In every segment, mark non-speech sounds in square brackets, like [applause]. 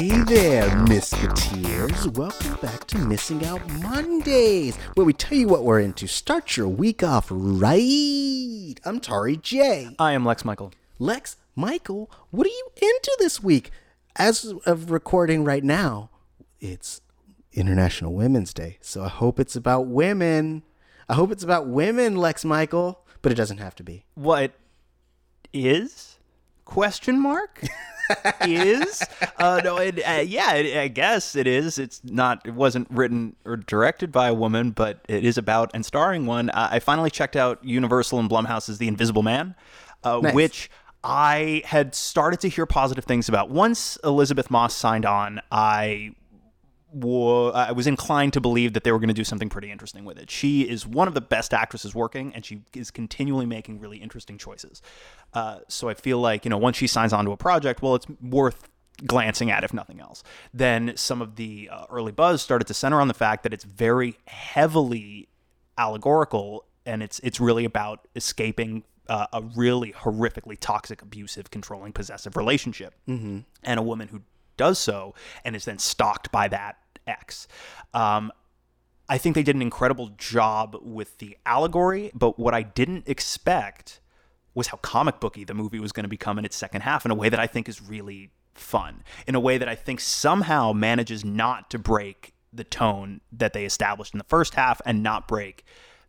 Hey there, Misketeers. Welcome back to Missing Out Mondays, where we tell you what we're into. Start your week off right. I'm Tari J. I am Lex Michael. Lex, Michael, what are you into this week? As of recording right now, it's International Women's Day, so I hope it's about women. I hope it's about women, Lex Michael, but it doesn't have to be. What is? Question mark? [laughs] is? Uh, no, it, uh, yeah, it, I guess it is. It's not. It wasn't written or directed by a woman, but it is about and starring one. Uh, I finally checked out Universal and Blumhouse's The Invisible Man, uh, Nice. which. I had started to hear positive things about. Once Elisabeth Moss signed on, I wa- I was inclined to believe that they were going to do something pretty interesting with it. She is one of the best actresses working, and she is continually making really interesting choices. Uh, so I feel like you know once she signs on to a project, well, it's worth glancing at if nothing else. Then some of the uh, early buzz started to center on the fact that it's very heavily allegorical, and it's it's really about escaping. Uh, a really horrifically toxic, abusive, controlling, possessive relationship, and a woman who does so and is then stalked by that ex. Um, I think they did an incredible job with the allegory, but what I didn't expect was how comic booky the movie was going to become in its second half in a way that I think is really fun, in a way that I think somehow manages not to break the tone that they established in the first half and not break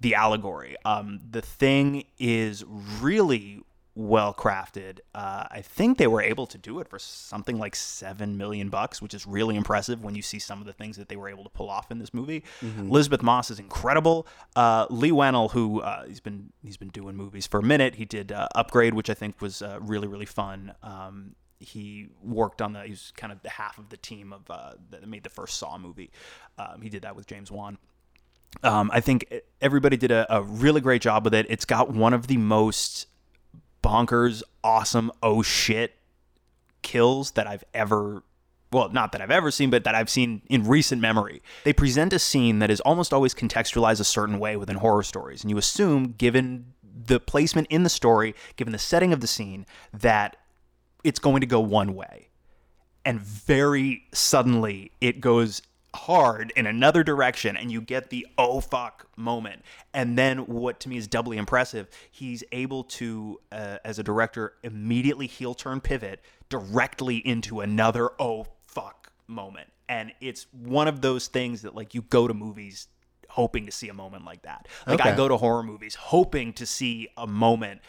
the allegory. Um, the thing is really well crafted. Uh, I think they were able to do it for something like seven million bucks, which is really impressive when you see some of the things that they were able to pull off in this movie. Elisabeth Moss is incredible. Uh, Leigh Whannell, who uh, he's been he's been doing movies for a minute. He did uh, Upgrade, which I think was uh, really really fun. Um, he worked on the he was kind of the half of the team of uh, that made the first Saw movie. Um, he did that with James Wan. Um, I think everybody did a, a really great job with it. It's got one of the most bonkers, awesome, oh shit kills that I've ever. Well, not that I've ever seen, but that I've seen in recent memory. They present a scene that is almost always contextualized a certain way within horror stories. And you assume, given the placement in the story, given the setting of the scene, that it's going to go one way and very suddenly it goes hard in another direction and you get the oh fuck moment. And then what to me is doubly impressive he's able to uh, as a director immediately heel turn pivot directly into another oh fuck moment. And it's one of those things that like you go to movies hoping to see a moment like that. Like i go to horror movies hoping to see a moment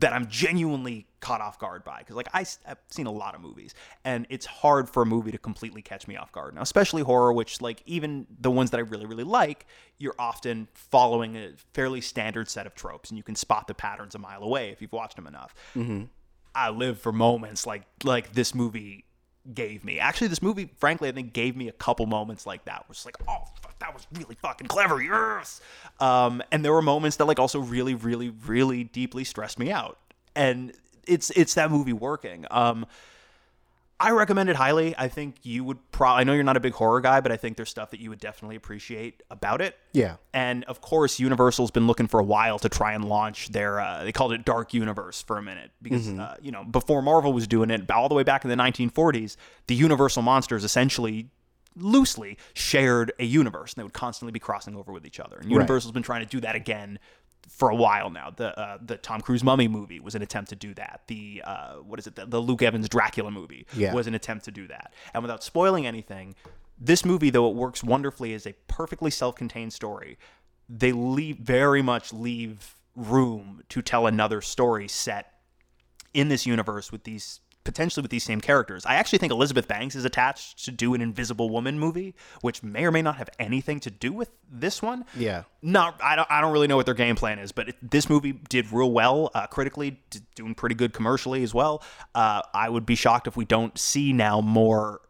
that I'm genuinely caught off guard by because like I, have seen a lot of movies and it's hard for a movie to completely catch me off guard. Now especially horror which like even the ones that I really really like you're often following a fairly standard set of tropes and you can spot the patterns a mile away if you've watched them enough. Mm-hmm. I live for moments like like this movie gave me. Actually, this movie, frankly, I think gave me a couple moments like that. It's like, oh, fuck, that was really fucking clever, yes. Um, and there were moments that like also really, really, really deeply stressed me out. And it's it's that movie working. Um, I recommend it highly. I think you would probably. I know you're not a big horror guy, but I think there's stuff that you would definitely appreciate about it. Yeah. And of course, Universal's been looking for a while to try and launch their. Uh, they called it Dark Universe for a minute because uh, you know before Marvel was doing it, all the way back in the 1940s, the Universal monsters essentially loosely shared a universe, and they would constantly be crossing over with each other. And Universal's been trying to do that again for a while now. The uh, the Tom Cruise Mummy movie was an attempt to do that. The uh, what is it? The, the Luke Evans Dracula movie Yeah. was an attempt to do that. And without spoiling anything, this movie, though it works wonderfully as a perfectly self-contained story, they leave very much leave room to tell another story set in this universe with these potentially with these same characters. I actually think Elizabeth Banks is attached to do an Invisible Woman movie, which may or may not have anything to do with this one. Yeah. Not, I don't, I don't really know what their game plan is, but it, this movie did real well uh, critically, d- doing pretty good commercially as well. Uh, I would be shocked if we don't see now more.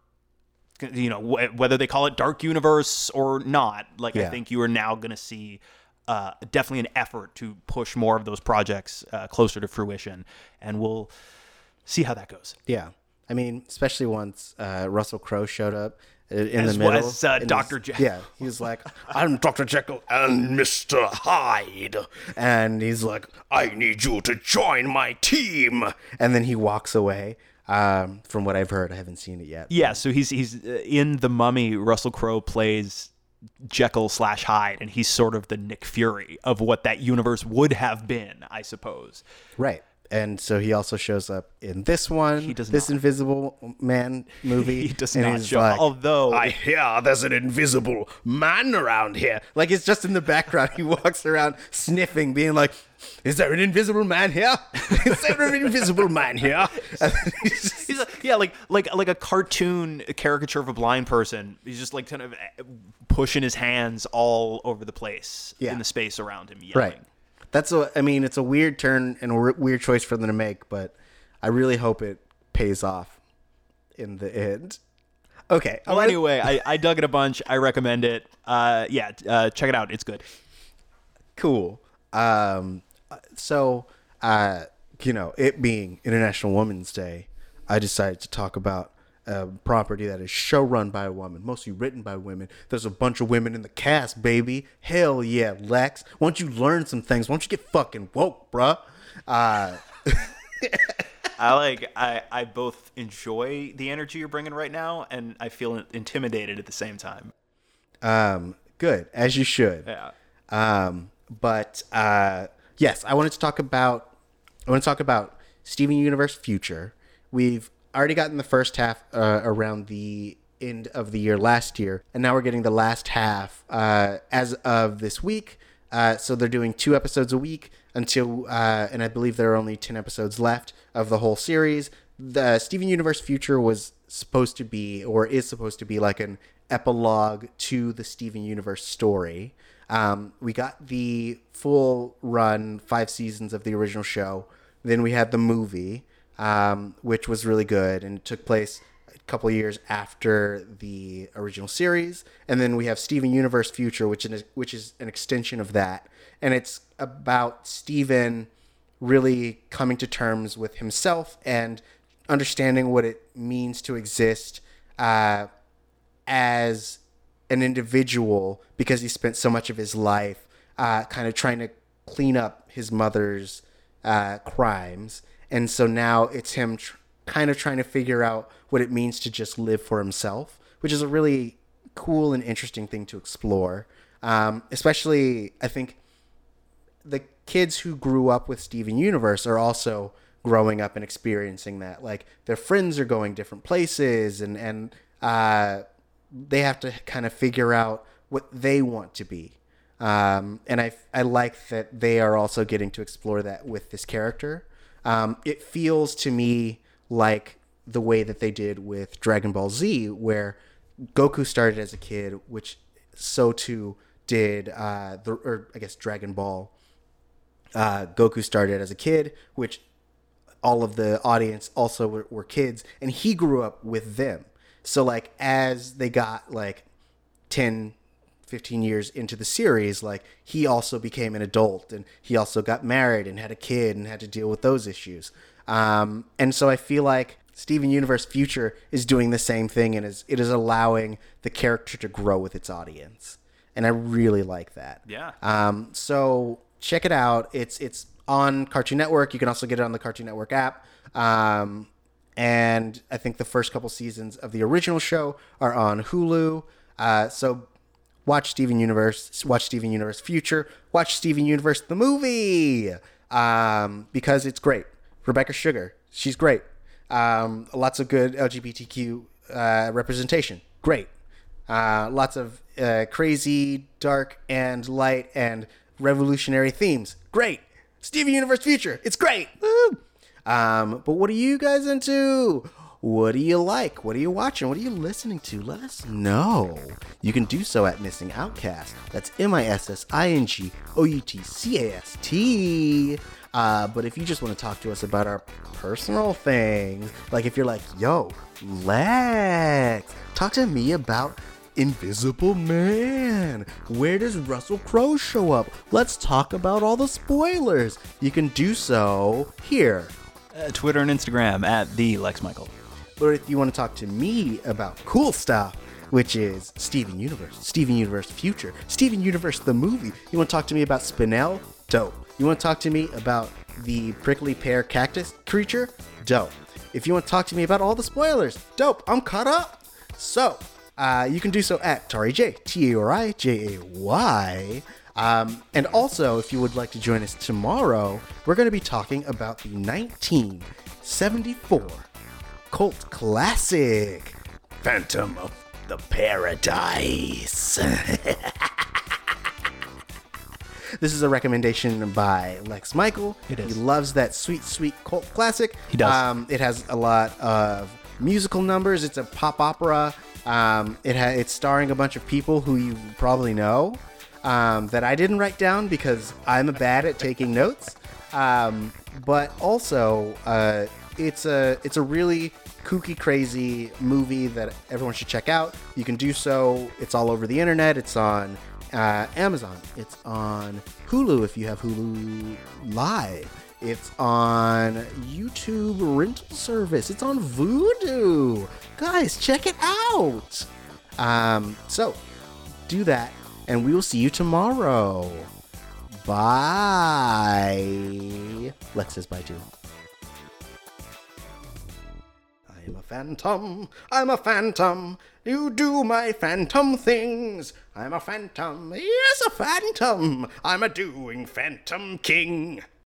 You know, wh- whether they call it Dark Universe or not, like I think you are now going to see uh, definitely an effort to push more of those projects uh, closer to fruition, and we'll see how that goes. Yeah. I mean, especially once uh, Russell Crowe showed up in As the middle. as, uh, Dr. Jekyll. Yeah, he's like, I'm Dr. Jekyll and Mr. Hyde. And he's like, I need you to join my team. And then he walks away. Um, from what I've heard, I haven't seen it yet. Yeah, so he's he's uh, in the Mummy. Russell Crowe plays Jekyll slash Hyde, and he's sort of the Nick Fury of what that universe would have been, I suppose. Right. And so he also shows up in this one, He does this not. Invisible Man [laughs] movie. He does and not show. like, although I hear there's an invisible man around here. Like it's just in the background. He [laughs] walks around sniffing, being like, "Is there an invisible man here? [laughs] Is there an invisible man here?" He's just- He's a, yeah, like like like a cartoon caricature of a blind person. He's just like kind of uh, pushing his hands all over the place Yeah. in the space around him. Yelling. right. That's a. I mean, it's a weird turn and a weird choice for them to make, but I really hope it pays off in the end. Okay. Well, gonna- anyway, I, I dug it a bunch. I recommend it. Uh, yeah, uh, check it out. It's good. cool. Um, so, uh, you know, it being International Women's Day, I decided to talk about a property that is show run by a woman, mostly written by women. There's a bunch of women in the cast, baby. Hell yeah, Lex. Why don't you learn some things? Why don't you get fucking woke, bruh? Uh, [laughs] I like. I I both enjoy the energy you're bringing right now, and I feel intimidated at the same time. um, good, as you should. Yeah. Um, but uh, yes, I wanted to talk about I want to talk about Steven Universe Future. We've already gotten the first half uh, around the end of the year last year, and now we're getting the last half uh, as of this week. Uh, so they're doing two episodes a week until, uh, and I believe there are only ten episodes left of the whole series. The Steven Universe Future was supposed to be, or is supposed to be, like an epilogue to the Steven Universe story. Um, we got the full run, five seasons of the original show. Then we had the movie, um, which was really good and it took place a couple years after the original series. And then we have Steven Universe Future, which is which is an extension of that, and it's about Steven really coming to terms with himself and understanding what it means to exist uh, as an individual because he spent so much of his life uh, kind of trying to clean up his mother's uh, crimes. And so now it's him tr- kind of trying to figure out what it means to just live for himself, which is a really cool and interesting thing to explore. Um, especially, I think the kids who grew up with Steven Universe are also growing up and experiencing that. Like their friends are going different places, and and uh, they have to kind of figure out what they want to be. Um, and I I like that they are also getting to explore that with this character. Um, it feels to me like the way that they did with Dragon Ball Z, where Goku started as a kid, which so too did uh, the or I guess Dragon Ball. Uh, Goku started as a kid, which all of the audience also were, were kids, and he grew up with them. So like as they got like 10, 15 years into the series, like he also became an adult and he also got married and had a kid and had to deal with those issues. Um, and so I feel like Steven Universe Future is doing the same thing and is it is allowing the character to grow with its audience. And I really like that. Yeah. Um, so check it out. It's it's on Cartoon Network. You can also get it on the Cartoon Network app. Um, and I think the first couple seasons of the original show are on Hulu. Uh, so watch Steven Universe, watch Steven Universe Future, watch Steven Universe the movie um, because it's great. Rebecca Sugar, she's great. Um, lots of good LGBTQ uh, representation, great. Uh, lots of uh, crazy, dark, and light and revolutionary themes, great. Steven Universe Future, it's great. Um, but what are you guys into? What do you like? What are you watching? What are you listening to? Let us know. You can do so at Missing Outcast. That's M I S S I N G O U T C A S T. Uh, but if you just want to talk to us about our personal things, like if you're like, yo, Lex, talk to me about Invisible Man. Where does Russell Crowe show up? Let's talk about all the spoilers. You can do so here. Uh, Twitter and Instagram at the Lex Michael. Or if you want to talk to me about cool stuff, which is Steven Universe, Steven Universe Future, Steven Universe the movie. You want to talk to me about Spinel? Dope. You want to talk to me about the prickly pear cactus creature? Dope. If you want to talk to me about all the spoilers, dope. I'm caught up. So, uh, you can do so at Tari J, T A R I J A Y. Um, and also, if you would like to join us tomorrow, we're going to be talking about the 1974 cult classic, Phantom of the Paradise. [laughs] This is a recommendation by Lex Michael. It is. He loves that sweet, sweet cult classic. He does. Um, it has a lot of musical numbers. It's a pop opera. Um, it ha- it's starring a bunch of people who you probably know um, that I didn't write down because I'm bad at taking notes. Um, but also, uh, it's a it's a really kooky, crazy movie that everyone should check out. You can do so. It's all over the internet. It's on uh, Amazon. It's on Hulu if you have Hulu Live. It's on YouTube rental service. It's on Vudu. Guys, check it out. Um, so do that, and we will see you tomorrow. Bye. Lex says bye too. Phantom. I'm a phantom. You do my phantom things. I'm a phantom. Yes, a phantom. I'm a doing phantom king.